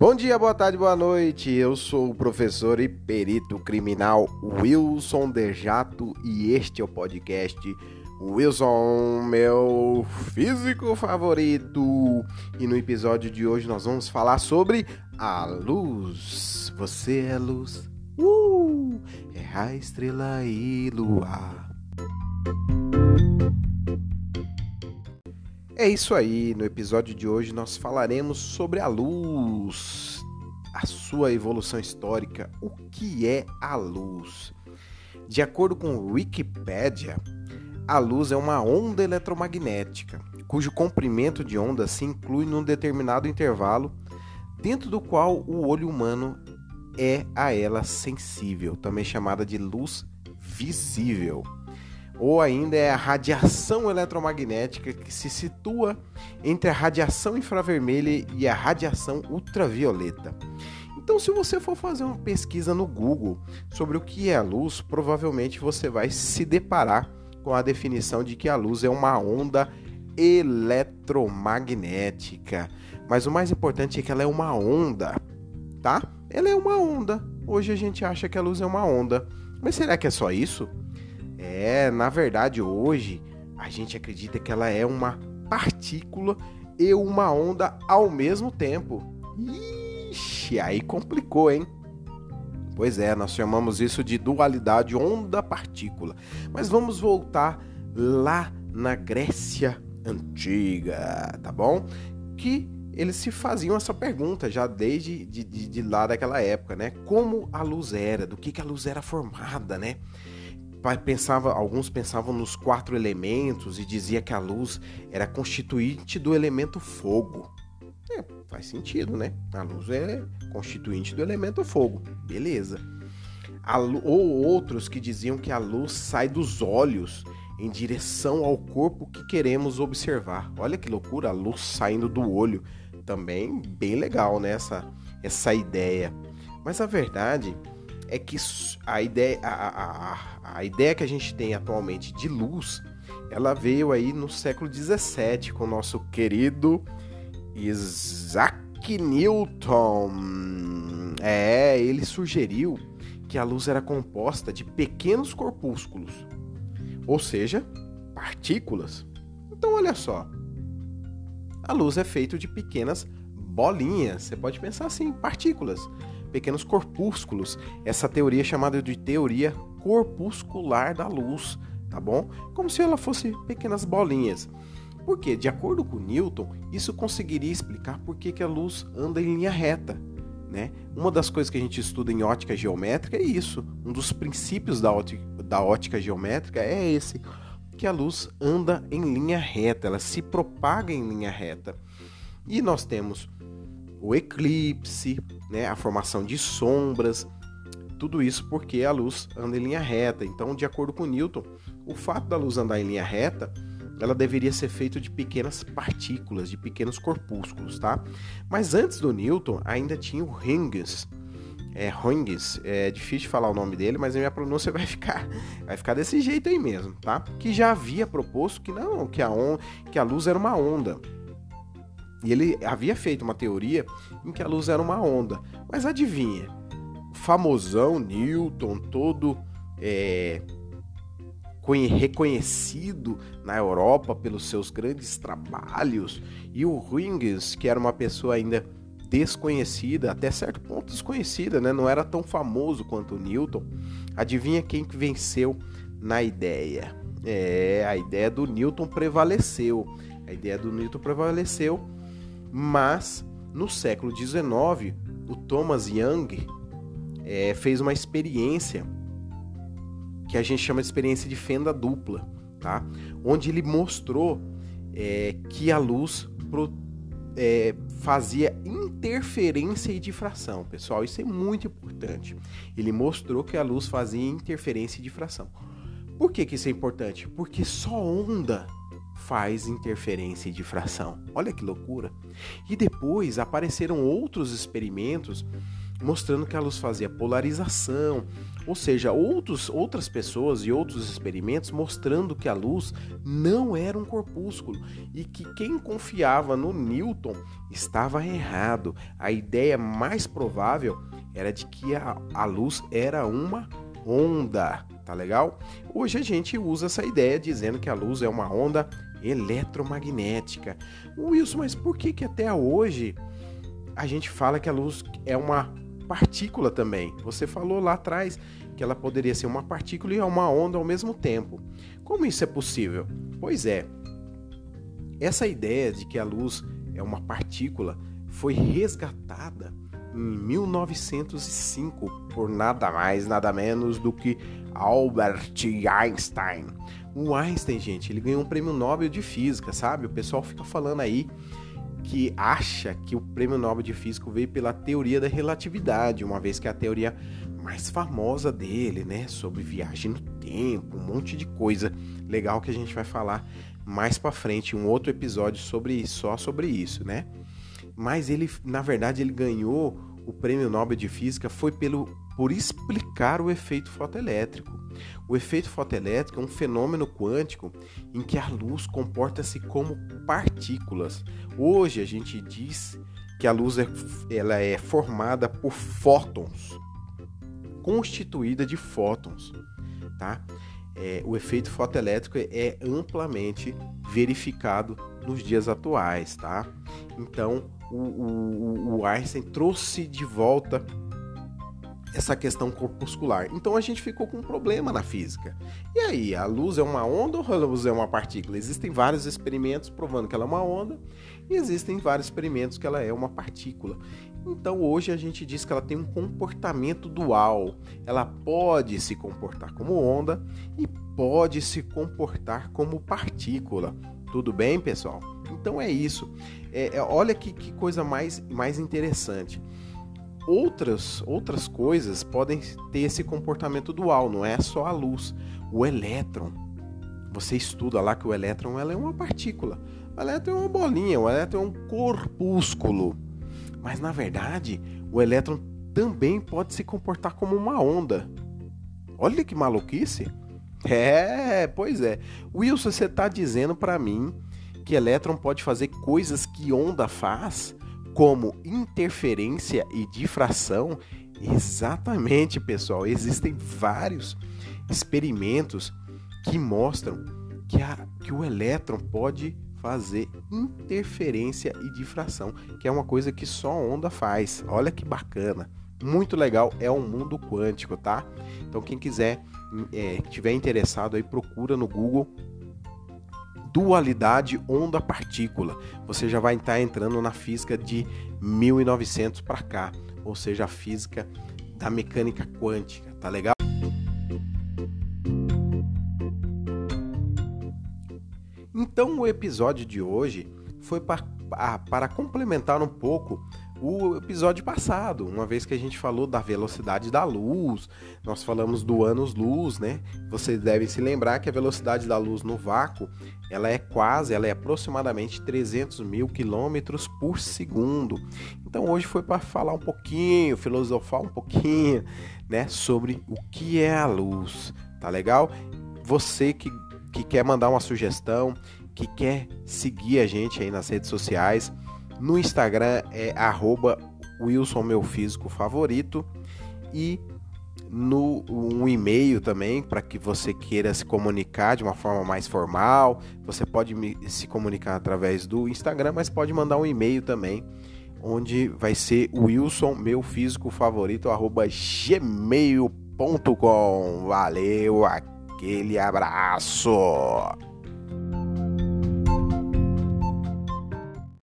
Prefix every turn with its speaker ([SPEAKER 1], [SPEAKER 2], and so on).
[SPEAKER 1] Bom dia, boa tarde, boa noite. Eu sou o professor e perito criminal Wilson Dejato e este é o podcast Wilson, meu físico favorito. E no episódio de hoje nós vamos falar sobre a luz. Você é luz. Uh! É a estrela e lua. É isso aí, no episódio de hoje nós falaremos sobre a luz, a sua evolução histórica, o que é a luz. De acordo com Wikipedia, a luz é uma onda eletromagnética, cujo comprimento de onda se inclui num determinado intervalo, dentro do qual o olho humano é a ela sensível, também chamada de luz visível ou ainda é a radiação eletromagnética que se situa entre a radiação infravermelha e a radiação ultravioleta. Então, se você for fazer uma pesquisa no Google sobre o que é a luz, provavelmente você vai se deparar com a definição de que a luz é uma onda eletromagnética. Mas o mais importante é que ela é uma onda, tá? Ela é uma onda. Hoje a gente acha que a luz é uma onda. Mas será que é só isso? É, na verdade, hoje a gente acredita que ela é uma partícula e uma onda ao mesmo tempo. Ixi, aí complicou, hein? Pois é, nós chamamos isso de dualidade onda-partícula. Mas vamos voltar lá na Grécia Antiga, tá bom? Que eles se faziam essa pergunta já desde de, de, de lá daquela época, né? Como a luz era, do que, que a luz era formada, né? Pensava, alguns pensavam nos quatro elementos e dizia que a luz era constituinte do elemento fogo. É, faz sentido, né? A luz é constituinte do elemento fogo. Beleza. ou outros que diziam que a luz sai dos olhos em direção ao corpo que queremos observar. Olha que loucura, a luz saindo do olho. Também bem legal, né? Essa, essa ideia. Mas a verdade é que a ideia, a, a, a ideia que a gente tem atualmente de luz, ela veio aí no século 17 com o nosso querido Isaac Newton. É, ele sugeriu que a luz era composta de pequenos corpúsculos, ou seja, partículas. Então olha só, a luz é feita de pequenas bolinhas. Você pode pensar assim, partículas pequenos corpúsculos. Essa teoria é chamada de teoria corpuscular da luz, tá bom? Como se ela fosse pequenas bolinhas. Porque, de acordo com Newton, isso conseguiria explicar por que, que a luz anda em linha reta. Né? Uma das coisas que a gente estuda em ótica geométrica é isso. Um dos princípios da ótica, da ótica geométrica é esse, que a luz anda em linha reta, ela se propaga em linha reta. E nós temos o eclipse, né, a formação de sombras, tudo isso porque a luz anda em linha reta. Então, de acordo com Newton, o fato da luz andar em linha reta, ela deveria ser feita de pequenas partículas, de pequenos corpúsculos, tá? Mas antes do Newton, ainda tinha o Huygens. É Huygens, é difícil falar o nome dele, mas a minha pronúncia vai ficar, vai ficar desse jeito aí mesmo, tá? Que já havia proposto que não, que a, on, que a luz era uma onda. E ele havia feito uma teoria em que a luz era uma onda. Mas adivinha, o famosão Newton, todo é, reconhecido na Europa pelos seus grandes trabalhos, e o Huygens, que era uma pessoa ainda desconhecida, até certo ponto desconhecida, né? não era tão famoso quanto Newton, adivinha quem que venceu na ideia? É, a ideia do Newton prevaleceu. A ideia do Newton prevaleceu mas no século XIX, o Thomas Young é, fez uma experiência que a gente chama de experiência de fenda dupla, tá? Onde ele mostrou é, que a luz pro, é, fazia interferência e difração, pessoal. Isso é muito importante. Ele mostrou que a luz fazia interferência e difração. Por que, que isso é importante? Porque só onda faz interferência e difração. Olha que loucura! E depois apareceram outros experimentos mostrando que a luz fazia polarização, Ou seja, outros, outras pessoas e outros experimentos mostrando que a luz não era um corpúsculo e que quem confiava no Newton estava errado. A ideia mais provável era de que a, a luz era uma onda, tá legal? Hoje a gente usa essa ideia dizendo que a luz é uma onda eletromagnética. Wilson, mas por que que até hoje a gente fala que a luz é uma partícula também? Você falou lá atrás que ela poderia ser uma partícula e uma onda ao mesmo tempo. Como isso é possível? Pois é, essa ideia de que a luz é uma partícula foi resgatada em 1905 por nada mais, nada menos do que Albert Einstein. O Einstein, gente, ele ganhou um prêmio Nobel de Física, sabe? O pessoal fica falando aí que acha que o prêmio Nobel de Física veio pela teoria da relatividade, uma vez que é a teoria mais famosa dele, né? Sobre viagem no tempo, um monte de coisa legal que a gente vai falar mais para frente, um outro episódio sobre só sobre isso, né? Mas ele, na verdade, ele ganhou o prêmio Nobel de Física foi pelo por explicar o efeito fotoelétrico. O efeito fotoelétrico é um fenômeno quântico em que a luz comporta-se como partículas. Hoje a gente diz que a luz é, ela é formada por fótons, constituída de fótons, tá? É, o efeito fotoelétrico é amplamente verificado nos dias atuais, tá? Então o, o, o Einstein trouxe de volta essa questão corpuscular. Então a gente ficou com um problema na física. E aí, a luz é uma onda ou a luz é uma partícula? Existem vários experimentos provando que ela é uma onda e existem vários experimentos que ela é uma partícula. Então hoje a gente diz que ela tem um comportamento dual. Ela pode se comportar como onda e pode se comportar como partícula. Tudo bem, pessoal? Então é isso. É, é, olha que, que coisa mais, mais interessante outras, outras coisas podem ter esse comportamento dual, não é só a luz. O elétron, você estuda lá que o elétron ela é uma partícula. O elétron é uma bolinha, o elétron é um corpúsculo. Mas na verdade, o elétron também pode se comportar como uma onda. Olha que maluquice. É, pois é. Wilson, você está dizendo para mim que elétron pode fazer coisas que onda faz? Como interferência e difração, exatamente, pessoal, existem vários experimentos que mostram que, a, que o elétron pode fazer interferência e difração, que é uma coisa que só onda faz. Olha que bacana. Muito legal, é um mundo quântico, tá? Então quem quiser, é, tiver interessado aí, procura no Google dualidade onda-partícula. Você já vai estar entrando na física de 1900 para cá, ou seja, a física da mecânica quântica, tá legal? Então o episódio de hoje foi para, para complementar um pouco o episódio passado, uma vez que a gente falou da velocidade da luz, nós falamos do anos-luz, né? Vocês devem se lembrar que a velocidade da luz no vácuo, ela é quase, ela é aproximadamente 300 mil quilômetros por segundo. Então hoje foi para falar um pouquinho, filosofar um pouquinho, né, sobre o que é a luz, tá legal? Você que, que quer mandar uma sugestão, que quer seguir a gente aí nas redes sociais, no Instagram é arroba Wilson meu físico favorito e no um e-mail também para que você queira se comunicar de uma forma mais formal. Você pode me, se comunicar através do Instagram, mas pode mandar um e-mail também, onde vai ser Wilson meu físico favorito arroba gmail.com. Valeu, aquele abraço.